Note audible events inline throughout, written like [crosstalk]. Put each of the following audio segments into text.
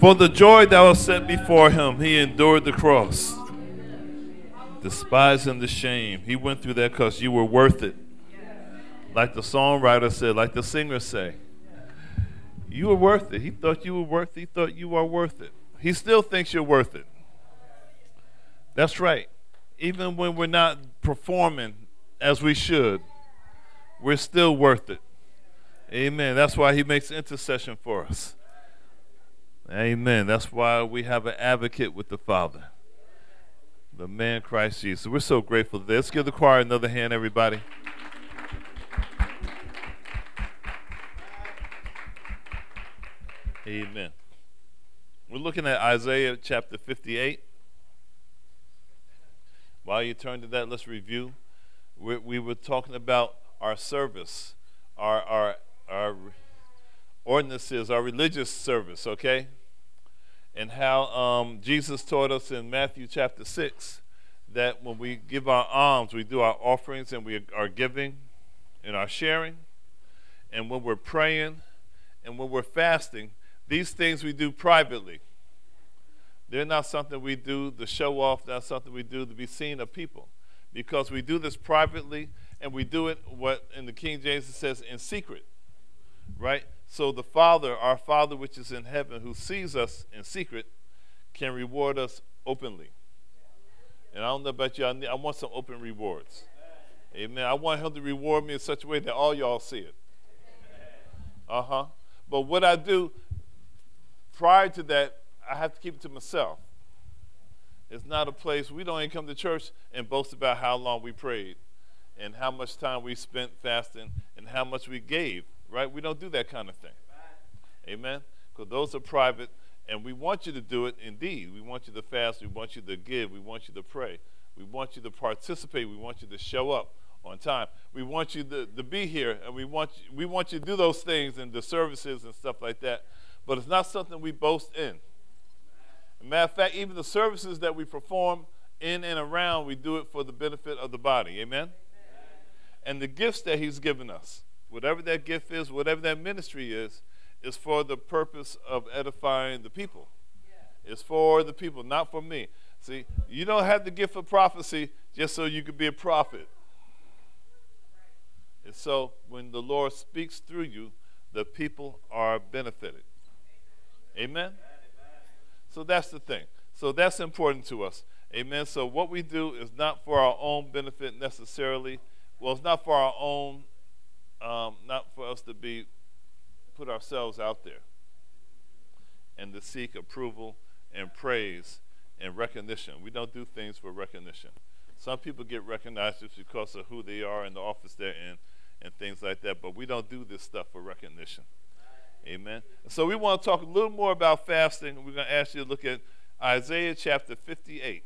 For the joy that was set before him, he endured the cross, despising the shame. He went through that because you were worth it. Like the songwriter said, like the singer say, you were worth it. He thought you were worth it. He thought you are worth it. He still thinks you're worth it. That's right. Even when we're not performing as we should, we're still worth it. Amen. That's why he makes intercession for us. Amen. That's why we have an advocate with the Father, the man Christ Jesus. We're so grateful. Let's give the choir another hand, everybody. Amen. We're looking at Isaiah chapter 58. While you turn to that, let's review. we we were talking about our service, our, our, our ordinances, our religious service, okay? And how um, Jesus taught us in Matthew chapter 6 that when we give our alms, we do our offerings and we are giving and our sharing. And when we're praying and when we're fasting, these things we do privately. They're not something we do to show off, not something we do to be seen of people. Because we do this privately and we do it what in the King James it says in secret. Right? So the Father, our Father which is in heaven, who sees us in secret, can reward us openly. And I don't know about you, I, need, I want some open rewards. Amen. I want him to reward me in such a way that all y'all see it. Uh huh. But what I do prior to that, I have to keep it to myself. It's not a place, we don't even come to church and boast about how long we prayed and how much time we spent fasting and how much we gave right? We don't do that kind of thing. Amen? Because those are private, and we want you to do it indeed. We want you to fast, we want you to give, we want you to pray, we want you to participate, we want you to show up on time. We want you to, to be here, and we want, you, we want you to do those things and the services and stuff like that. But it's not something we boast in. matter of fact, even the services that we perform in and around, we do it for the benefit of the body. Amen? Amen. And the gifts that He's given us whatever that gift is, whatever that ministry is, is for the purpose of edifying the people. Yeah. It's for the people, not for me. See, you don't have the gift of prophecy just so you could be a prophet. And so when the Lord speaks through you, the people are benefited. Amen? So that's the thing. So that's important to us. Amen. So what we do is not for our own benefit necessarily. Well, it's not for our own um, not for us to be put ourselves out there and to seek approval and praise and recognition. We don't do things for recognition. Some people get recognized just because of who they are in the office they're in and things like that, but we don't do this stuff for recognition. Amen. So we want to talk a little more about fasting. We're going to ask you to look at Isaiah chapter 58.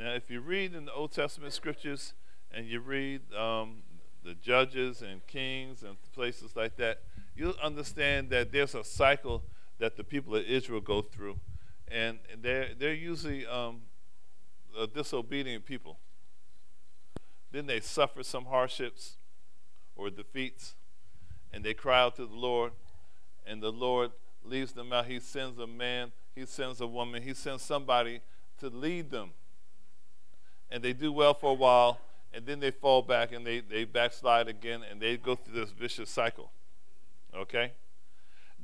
Now, if you read in the Old Testament scriptures and you read um, the Judges and Kings and places like that, you'll understand that there's a cycle that the people of Israel go through. And they're, they're usually um, disobedient people. Then they suffer some hardships or defeats, and they cry out to the Lord, and the Lord leads them out. He sends a man, He sends a woman, He sends somebody to lead them and they do well for a while, and then they fall back and they, they backslide again, and they go through this vicious cycle. Okay?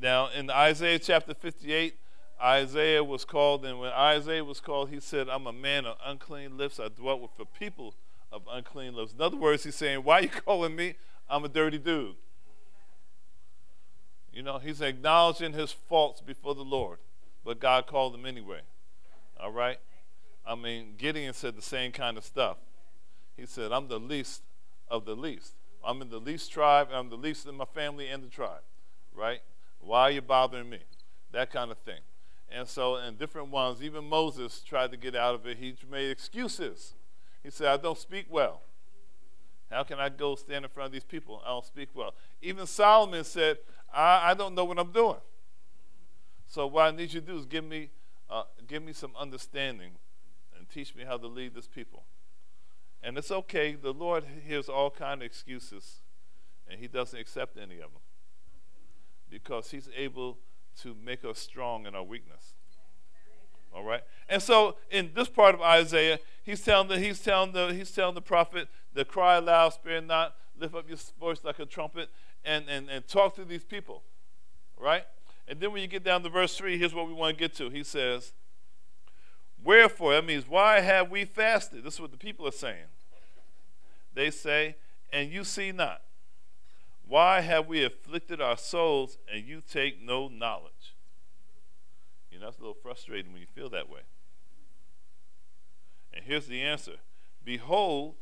Now, in Isaiah chapter 58, Isaiah was called, and when Isaiah was called, he said, I'm a man of unclean lips. I dwelt with the people of unclean lips. In other words, he's saying, Why are you [laughs] calling me? I'm a dirty dude. You know, he's acknowledging his faults before the Lord, but God called him anyway. All right? I mean, Gideon said the same kind of stuff. He said, I'm the least of the least. I'm in the least tribe, I'm the least in my family and the tribe, right? Why are you bothering me? That kind of thing. And so, in different ones, even Moses tried to get out of it. He made excuses. He said, I don't speak well. How can I go stand in front of these people? I don't speak well. Even Solomon said, I, I don't know what I'm doing. So, what I need you to do is give me, uh, give me some understanding and teach me how to lead this people. And it's okay. The Lord hears all kind of excuses, and He doesn't accept any of them. because He's able to make us strong in our weakness. All right. And so in this part of Isaiah, he's telling the he's telling the he's telling the prophet to cry aloud, spare not, lift up your voice like a trumpet, and, and, and talk to these people. Right? And then when you get down to verse 3, here's what we want to get to. He says, Wherefore, that means, why have we fasted? This is what the people are saying. They say, And you see not. Why have we afflicted our souls, and you take no knowledge? You know, that's a little frustrating when you feel that way. And here's the answer Behold,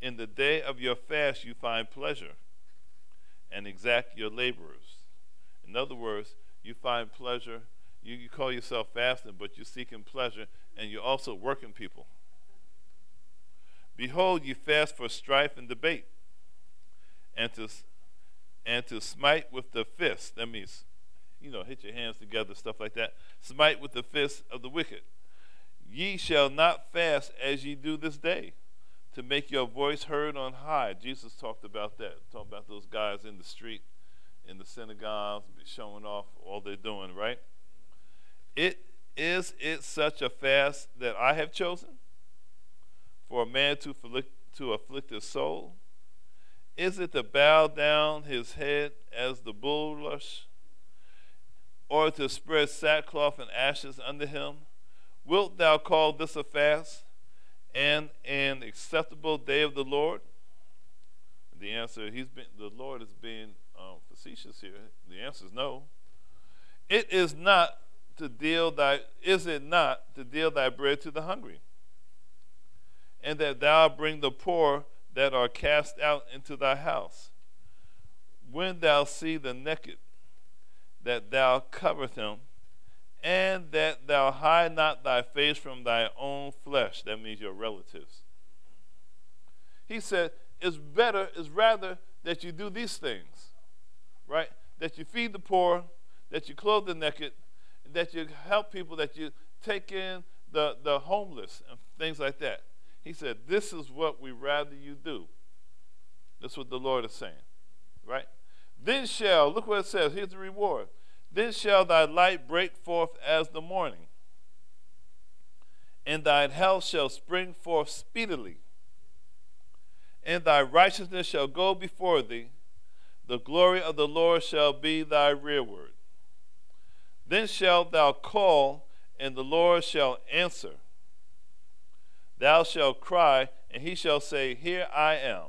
in the day of your fast you find pleasure, and exact your laborers. In other words, you find pleasure. You, you call yourself fasting, but you're seeking pleasure, and you're also working people. Behold, you fast for strife and debate, and to and to smite with the fist. That means, you know, hit your hands together, stuff like that. Smite with the fist of the wicked. Ye shall not fast as ye do this day, to make your voice heard on high. Jesus talked about that, talking about those guys in the street, in the synagogues, showing off all they're doing, right? It is it such a fast that I have chosen for a man to afflict, to afflict his soul? Is it to bow down his head as the bulrush, or to spread sackcloth and ashes under him? Wilt thou call this a fast and an acceptable day of the Lord? The answer, he's been, the Lord is being um, facetious here. The answer is no. It is not to deal thy, is it not to deal thy bread to the hungry, and that thou bring the poor that are cast out into thy house. When thou see the naked, that thou cover them, and that thou hide not thy face from thy own flesh. That means your relatives. He said, it's better, it's rather that you do these things, right? That you feed the poor, that you clothe the naked, that you help people, that you take in the, the homeless and things like that. He said, This is what we rather you do. That's what the Lord is saying, right? Then shall, look what it says, here's the reward. Then shall thy light break forth as the morning, and thine health shall spring forth speedily, and thy righteousness shall go before thee. The glory of the Lord shall be thy rearward. Then shalt thou call, and the Lord shall answer. Thou shalt cry, and he shall say, Here I am.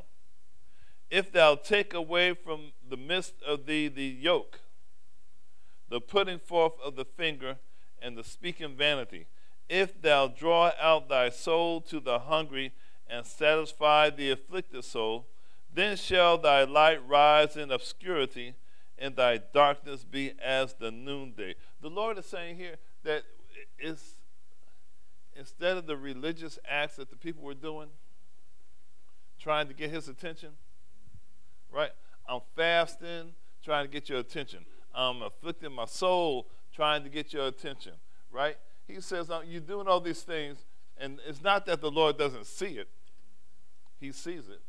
If thou take away from the midst of thee the yoke, the putting forth of the finger, and the speaking vanity, if thou draw out thy soul to the hungry, and satisfy the afflicted soul, then shall thy light rise in obscurity, and thy darkness be as the noonday. The Lord is saying here that it's instead of the religious acts that the people were doing, trying to get his attention, right? I'm fasting, trying to get your attention. I'm afflicting my soul, trying to get your attention, right? He says, uh, You're doing all these things, and it's not that the Lord doesn't see it, He sees it.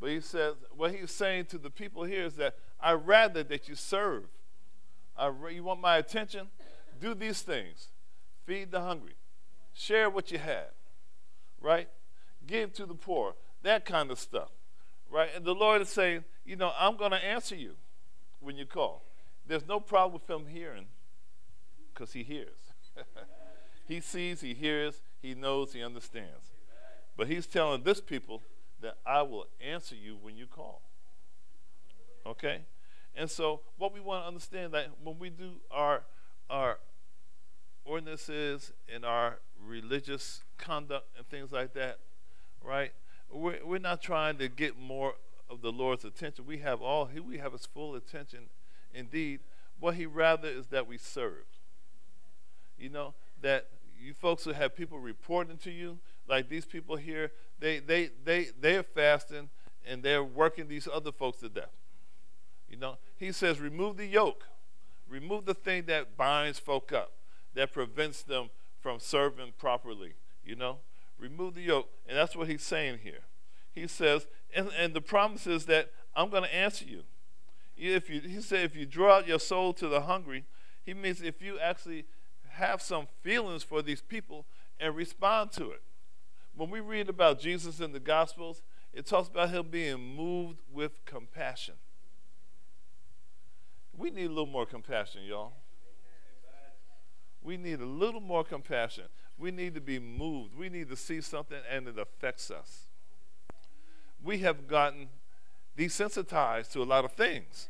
But He says, what He's saying to the people here is that I rather that you serve. You want my attention? Do these things. Feed the hungry, Share what you have, right? Give to the poor, that kind of stuff, right? And the Lord is saying, you know, I'm going to answer you when you call. There's no problem with Him hearing because He hears. [laughs] he sees, He hears, He knows, He understands. But He's telling this people that I will answer you when you call. Okay? And so, what we want to understand that when we do our our ordinances and our religious conduct and things like that, right? We're, we're not trying to get more of the Lord's attention. We have all, he we have his full attention. Indeed, what he rather is that we serve. You know, that you folks who have people reporting to you, like these people here, they, they, they, they're fasting and they're working these other folks to death. You know, he says, remove the yoke, remove the thing that binds folk up, that prevents them from serving properly, you know? Remove the yoke. And that's what he's saying here. He says, and, and the promise is that I'm going to answer you. If you, he said, if you draw out your soul to the hungry, he means if you actually have some feelings for these people and respond to it. When we read about Jesus in the Gospels, it talks about him being moved with compassion. We need a little more compassion, y'all. We need a little more compassion. We need to be moved. We need to see something and it affects us. We have gotten desensitized to a lot of things.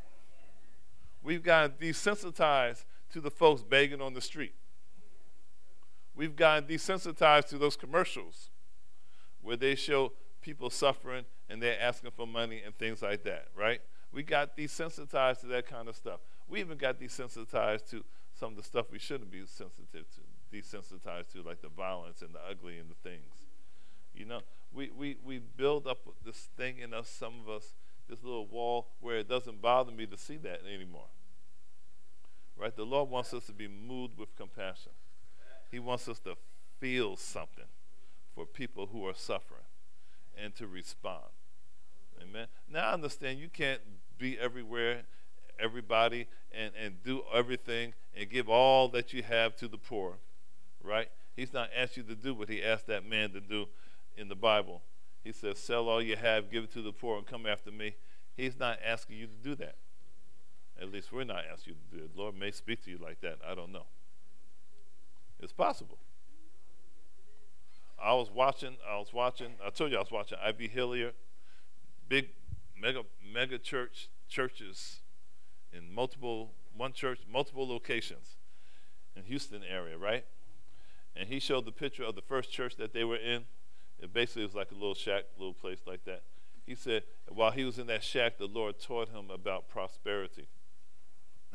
We've gotten desensitized to the folks begging on the street. We've gotten desensitized to those commercials where they show people suffering and they're asking for money and things like that, right? We got desensitized to that kind of stuff. We even got desensitized to some of the stuff we shouldn't be sensitive to, desensitized to, like the violence and the ugly and the things. You know, we, we, we build up this thing in us, some of us, this little wall where it doesn't bother me to see that anymore. Right? The Lord wants us to be moved with compassion. He wants us to feel something for people who are suffering and to respond. Amen. Now I understand you can't be everywhere, everybody, and, and do everything and give all that you have to the poor, right? He's not asked you to do what he asked that man to do in the Bible. He says, Sell all you have, give it to the poor, and come after me. He's not asking you to do that. At least we're not asking you to do it. The Lord may speak to you like that. I don't know. It's possible. I was watching, I was watching, I told you I was watching I.V. Hilliard, big mega mega church churches in multiple one church, multiple locations in Houston area, right? And he showed the picture of the first church that they were in. It basically was like a little shack, little place like that. He said while he was in that shack, the Lord taught him about prosperity.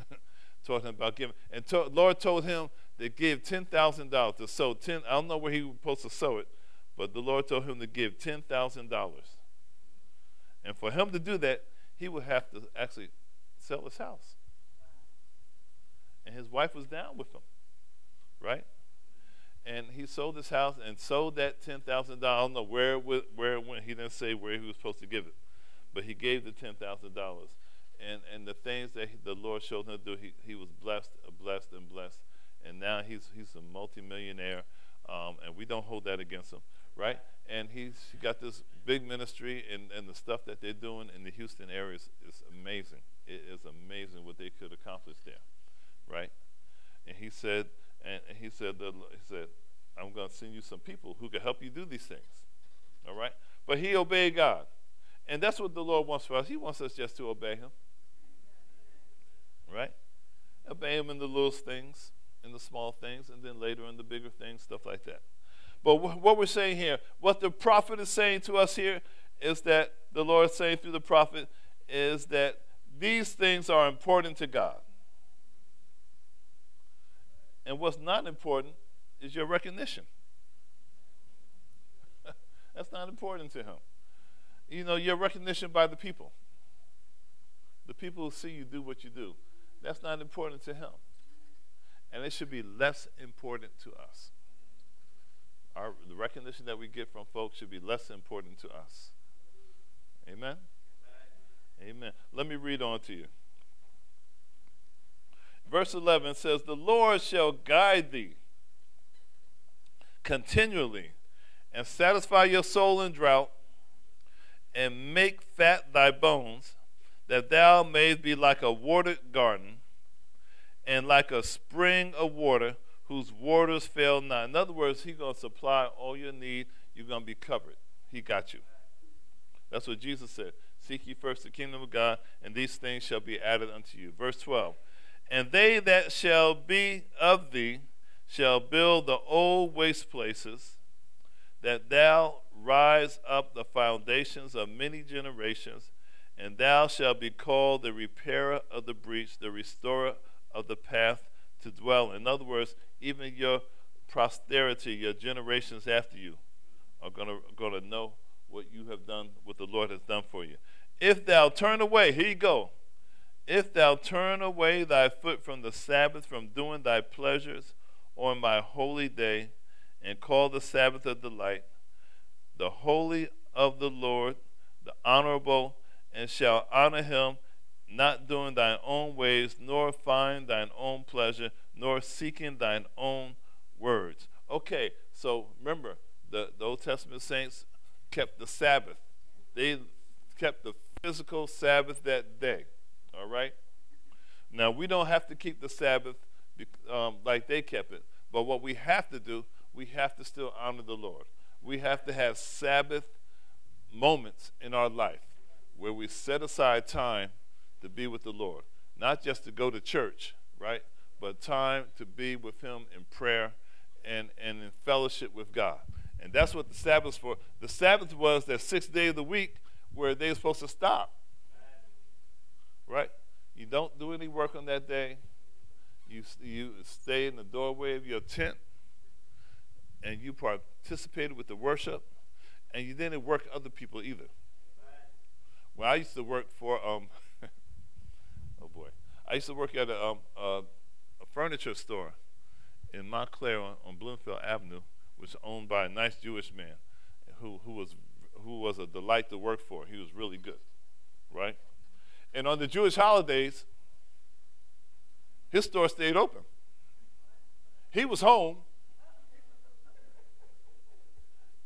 [laughs] taught him about giving. And to, Lord told him to give $10,000 to sow 10 I don't know where he was supposed to sow it, but the Lord told him to give $10,000. And for him to do that, he would have to actually sell his house. And his wife was down with him, right? And he sold his house and sold that ten thousand dollars. Know where it went, where it went. He didn't say where he was supposed to give it, but he gave the ten thousand dollars. And and the things that he, the Lord showed him to do, he, he was blessed, blessed, and blessed. And now he's he's a multimillionaire, um, and we don't hold that against him, right? And he's got this big ministry, and, and the stuff that they're doing in the Houston area is, is amazing. It is amazing what they could accomplish there, right? And he said, and he said, he said, I'm going to send you some people who can help you do these things, all right? But he obeyed God, and that's what the Lord wants for us. He wants us just to obey Him, right? Obey Him in the little things, in the small things, and then later in the bigger things, stuff like that. But what we're saying here, what the prophet is saying to us here, is that the Lord is saying through the prophet is that these things are important to God. And what's not important is your recognition. [laughs] That's not important to him. You know, your recognition by the people. The people who see you do what you do. That's not important to him. And it should be less important to us our, the recognition that we get from folks should be less important to us. Amen? Amen? Amen. Let me read on to you. Verse 11 says, The Lord shall guide thee continually and satisfy your soul in drought and make fat thy bones, that thou mayest be like a watered garden and like a spring of water whose waters fail not. In other words, He's going to supply all your need. You're going to be covered. He got you. That's what Jesus said. Seek ye first the kingdom of God, and these things shall be added unto you. Verse 12. And they that shall be of thee shall build the old waste places, that thou rise up the foundations of many generations, and thou shalt be called the repairer of the breach, the restorer of the path to dwell in. Other words, even your posterity, your generations after you, are going to know what you have done, what the Lord has done for you. If thou turn away, here you go. If thou turn away thy foot from the Sabbath, from doing thy pleasures on my holy day, and call the Sabbath a delight, the holy of the Lord, the honorable, and shall honor him not doing thine own ways, nor find thine own pleasure, nor seeking thine own words. Okay, so remember, the, the Old Testament saints kept the Sabbath. They kept the physical Sabbath that day. All right? Now, we don't have to keep the Sabbath um, like they kept it, but what we have to do, we have to still honor the Lord. We have to have Sabbath moments in our life where we set aside time to be with the Lord. Not just to go to church, right? But time to be with Him in prayer and, and in fellowship with God. And that's what the Sabbath for. The Sabbath was that sixth day of the week where they're supposed to stop. Right? You don't do any work on that day. You, you stay in the doorway of your tent and you participated with the worship and you didn't work other people either. When I used to work for, um, [laughs] boy, I used to work at a, um, a, furniture store in Montclair on, on Bloomfield Avenue, which was owned by a nice Jewish man who, who, was, who was a delight to work for. He was really good, right? And on the Jewish holidays, his store stayed open. He was home,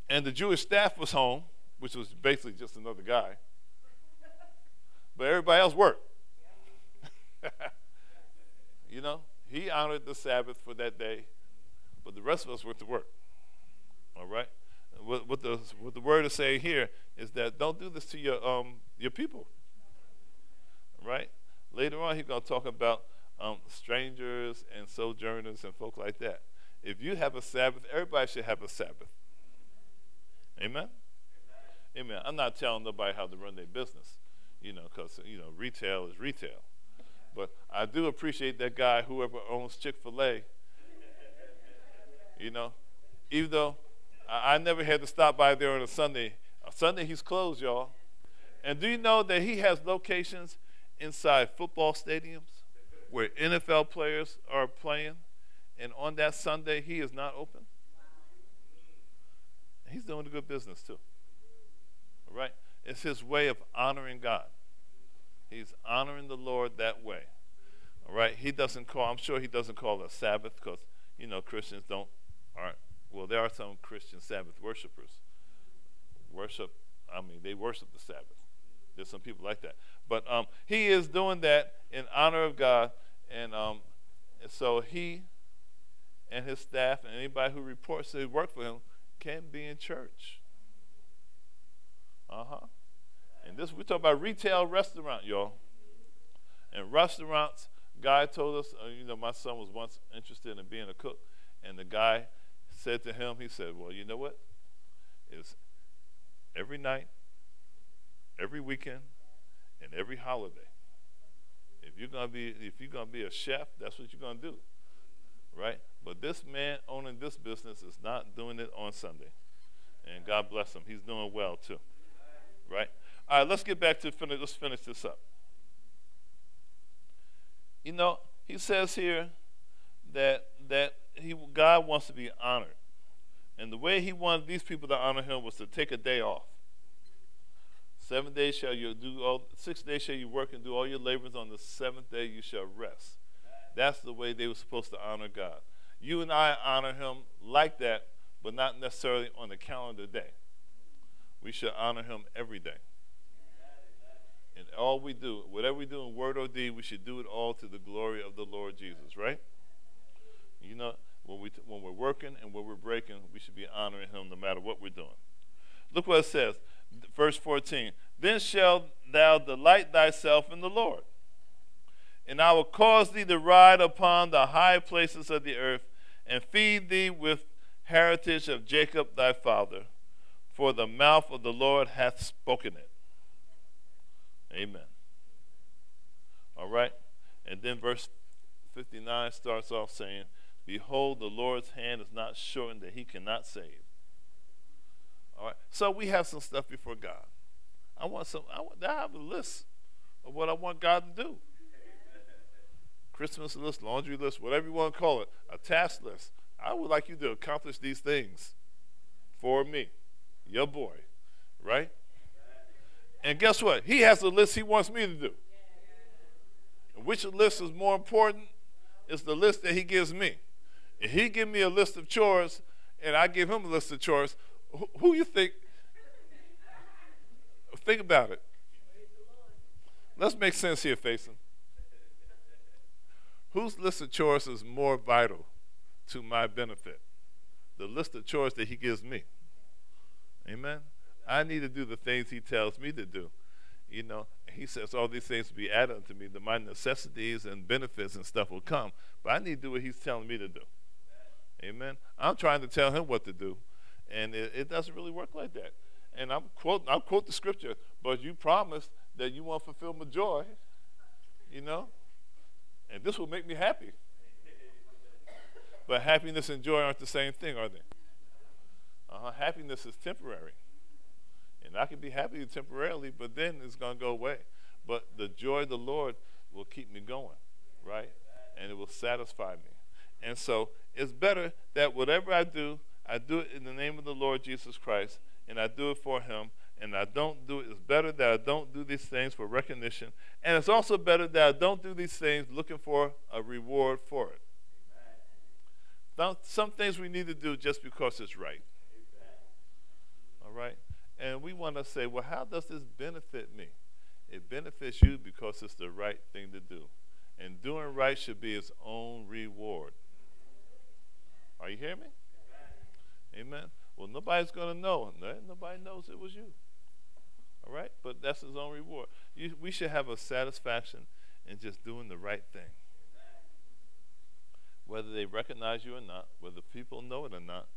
and the Jewish staff was home, which was basically just another guy. But everybody else worked. [laughs] you know, he honored the Sabbath for that day, but the rest of us went to work. All right? What, what, the, what the word is saying here is that don't do this to your, um, your people. Right? Later on, he's going to talk about um, strangers and sojourners and folk like that. If you have a Sabbath, everybody should have a Sabbath. Amen? Amen. I'm not telling nobody how to run their business, you know, because, you know, retail is retail. But I do appreciate that guy, whoever owns Chick fil A. You know, even though I, never had to stop by there on a Sunday. A Sunday, he's closed, y'all. And do you know that he has locations inside football stadiums where NFL players are playing? And on that Sunday, he is not open? He's doing a good business too. All right? It's his way of honoring God. He's honoring the Lord that way. All right? He doesn't call, I'm sure he doesn't call it a Sabbath because, you know, Christians don't, aren't, well, there are some Christian Sabbath worshipers. Worship, I mean, they worship the Sabbath. There's some people like that. But um, he is doing that in honor of God. And, um, so he and his staff and anybody who reports they work for him can be in church. Uh huh. And this we talk about retail restaurant, y'all. And restaurants, guy told us, uh, you know, my son was once interested in being a cook, and the guy said to him, he said, "Well, you know what? Is every night, every weekend, and every holiday. If you're gonna be, if you're gonna be a chef, that's what you're gonna do, right? But this man owning this business is not doing it on Sunday. And God bless him. He's doing well too. Right? All right, let's get back to finish let's finish this up. You know, he says here that that he God wants to be honored. And the way he wanted these people to honor him was to take a day off. Seven days shall you do all six days shall you work and do all your labors on the seventh day you shall rest. That's the way they were supposed to honor God. You and I honor him like that, but not necessarily on the calendar day. We should honor him every day. And all we do, whatever we do in word or deed, we should do it all to the glory of the Lord Jesus, right? You know, when, we, when we're working and when we're breaking, we should be honoring him no matter what we're doing. Look what it says, verse 14. Then shalt thou delight thyself in the Lord, and I will cause thee to ride upon the high places of the earth and feed thee with heritage of Jacob thy father, for the mouth of the Lord hath spoken it. Amen. All right? And then verse 59 starts off saying, Behold, the Lord's hand is not shortened that he cannot save. All right. So we have some stuff before God. I want some, I, want, I have a list of what I want God to do. Christmas list, laundry list, whatever you want to call it, a task list. I would like you to accomplish these things for me, your boy, right? And guess what? He has a list he wants me to do. Which list is more important? It's the list that he gives me. If he give me a list of chores and I give him a list of chores, who, who you think? Think about it. Let's make sense here, Faison. Whose list of chores is more vital to my benefit? The list of chores that he gives me. Amen. I need to do the things he tells me to do. You know, he says all these things will be added unto me, that my necessities and benefits and stuff will come. But I need to do what he's telling me to do. Amen. I'm trying to tell him what to do, and it, it doesn't really work like that. And I'm quote I'll quote the scripture, but you promised that you want to fulfill my joy, you know, and this will make me happy. But happiness and joy aren't the same thing, are they? Uh-huh. Happiness is temporary. And I can be happy temporarily, but then it's going to go away. But the joy of the Lord will keep me going, right? And it will satisfy me. And so it's better that whatever I do, I do it in the name of the Lord Jesus Christ, and I do it for Him, and I don't do it. It's better that I don't do these things for recognition, and it's also better that I don't do these things looking for a reward for it. Now, some things we need to do just because it's right. All right? And we want to say, well, how does this benefit me? It benefits you because it's the right thing to do. And doing right should be its own reward. Are you hearing me? Amen. Well, nobody's going to know. Nobody knows it was you. All right? But that's his own reward. You, we should have a satisfaction in just doing the right thing. Whether they recognize you or not, whether people know it or not,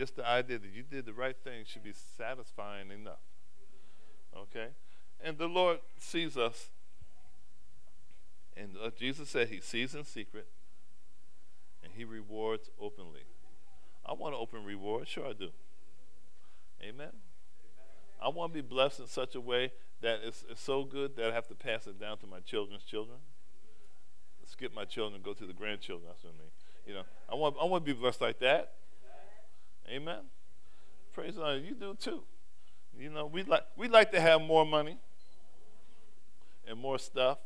just the idea that you did the right thing should be satisfying enough. Okay? And the Lord sees us. And uh, Jesus said he sees in secret and he rewards openly. I want to open reward. Sure, I do. Amen. I want to be blessed in such a way that it's, it's, so good that I have to pass it down to my children's children. Skip my children go to the grandchildren. That's what I mean. You know, I want I want to be blessed like that. Amen. Praise Lord. You do too. You know, we like we like to have more money and more stuff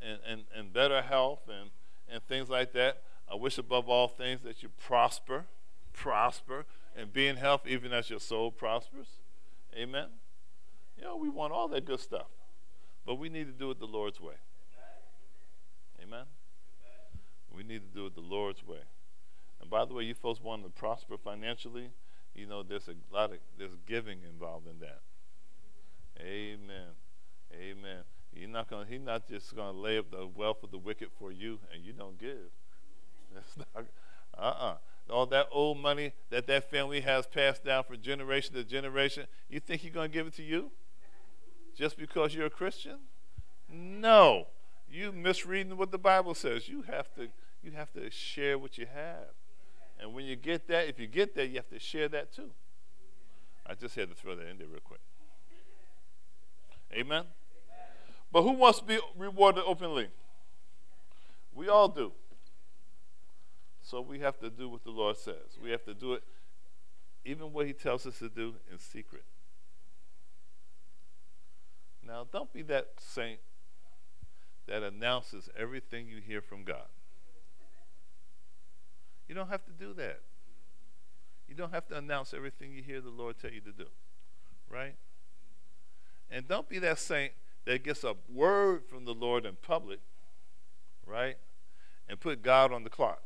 and, and, and better health and, and things like that. I wish above all things that you prosper, prosper, and be in health even as your soul prospers. Amen. You know, we want all that good stuff. But we need to do it the Lord's way. Amen. We need to do it the Lord's way. By the way, you folks want to prosper financially, you know, there's a lot of there's giving involved in that. Amen. Amen. You're not gonna he's not just gonna lay up the wealth of the wicked for you and you don't give. [laughs] Uh-uh. All that old money that that family has passed down from generation to generation, you think he's going to give it to you? Just because you're a Christian? No. You misreading what the Bible says. You have to you have to share what you have. And when you get that, if you get that, you have to share that too. I just had to throw that in there real quick. Amen? But who wants to be rewarded openly? We all do. So we have to do what the Lord says. We have to do it even what He tells us to do in secret. Now, don't be that saint that announces everything you hear from God. You don't have to do that. You don't have to announce everything you hear the Lord tell you to do. Right? And don't be that saint that gets a word from the Lord in public, right? And put God on the clock.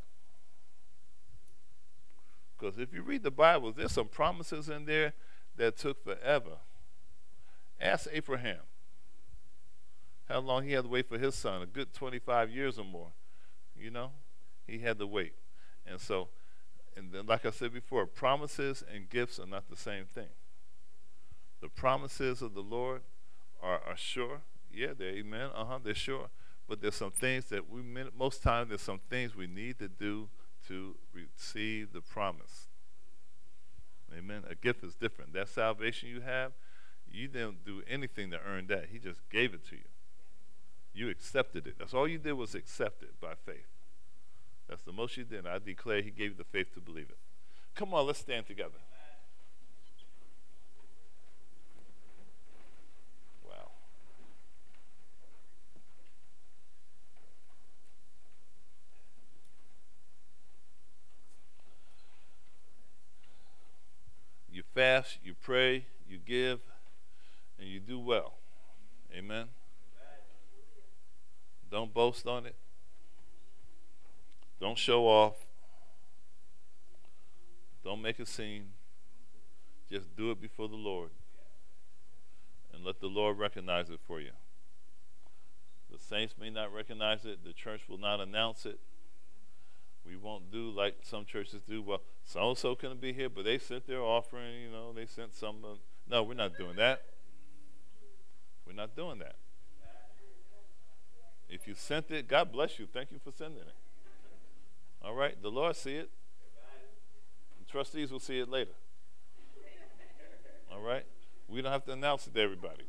Because if you read the Bible, there's some promises in there that took forever. Ask Abraham how long he had to wait for his son, a good 25 years or more. You know, he had to wait. And so, and then, like I said before, promises and gifts are not the same thing. The promises of the Lord are, are sure. Yeah, they're amen. Uh huh, they're sure. But there's some things that we, most times, there's some things we need to do to receive the promise. Amen. A gift is different. That salvation you have, you didn't do anything to earn that. He just gave it to you. You accepted it. That's all you did was accept it by faith. That's the most you did. I declare he gave you the faith to believe it. Come on, let's stand together. Wow. You fast, you pray, you give, and you do well. Amen. Don't boast on it. Don't show off. Don't make a scene. Just do it before the Lord. And let the Lord recognize it for you. The saints may not recognize it, the church will not announce it. We won't do like some churches do. Well, so and so couldn't be here, but they sent their offering, you know, they sent some. No, we're not doing that. We're not doing that. If you sent it, God bless you. Thank you for sending it. All right, the Lord see it. The trustees will see it later. All right? We don't have to announce it to everybody.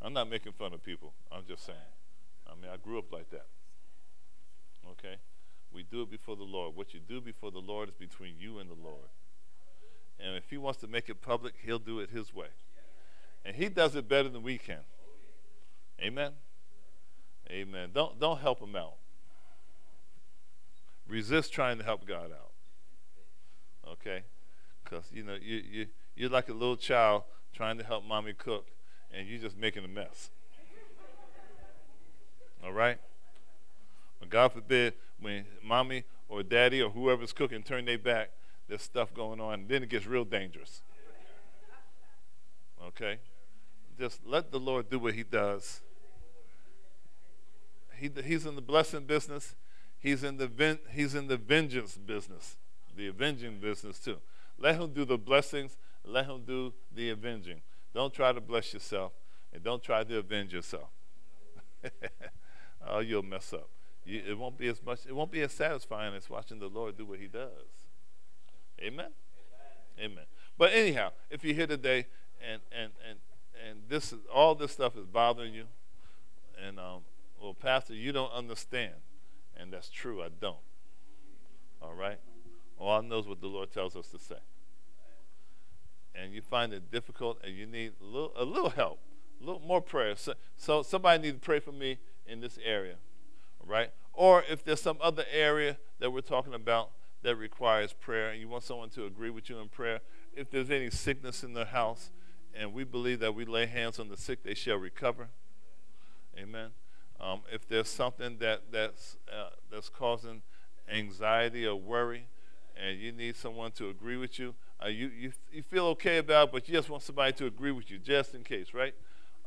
I'm not making fun of people. I'm just saying. I mean, I grew up like that. Okay? We do it before the Lord. What you do before the Lord is between you and the Lord. And if He wants to make it public, He'll do it His way. And He does it better than we can. Amen? Amen. Don't, don't help Him out. Resist trying to help God out. Okay? Because, you know, you, you, you're like a little child trying to help mommy cook, and you're just making a mess. All right? But God forbid, when mommy or daddy or whoever's cooking turn their back, there's stuff going on, and then it gets real dangerous. Okay? Just let the Lord do what He does. He, he's in the blessing business. He's in the ven- he's in the vengeance business, the avenging business too. Let him do the blessings. Let him do the avenging. Don't try to bless yourself, and don't try to avenge yourself. [laughs] oh, you'll mess up. You, it won't be as much. It won't be as satisfying as watching the Lord do what He does. Amen. Amen. Amen. But anyhow, if you're here today and and and and this is all this stuff is bothering you, and um, well, Pastor, you don't understand, and that's true. I don't. All right. All I know is what the Lord tells us to say. And you find it difficult, and you need a little, a little help, a little more prayer. So, so somebody needs to pray for me in this area, All right? Or if there's some other area that we're talking about that requires prayer, and you want someone to agree with you in prayer, if there's any sickness in the house, and we believe that we lay hands on the sick, they shall recover. Amen. Um, if there's something that that's uh, that's causing anxiety or worry, and you need someone to agree with you, uh, you, you you feel okay about, it, but you just want somebody to agree with you, just in case, right?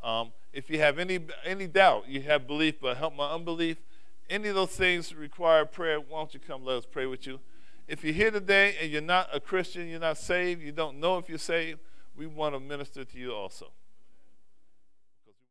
Um, if you have any any doubt, you have belief, but help my unbelief. Any of those things require prayer. Why don't you come? Let us pray with you. If you're here today and you're not a Christian, you're not saved, you don't know if you're saved, we want to minister to you also.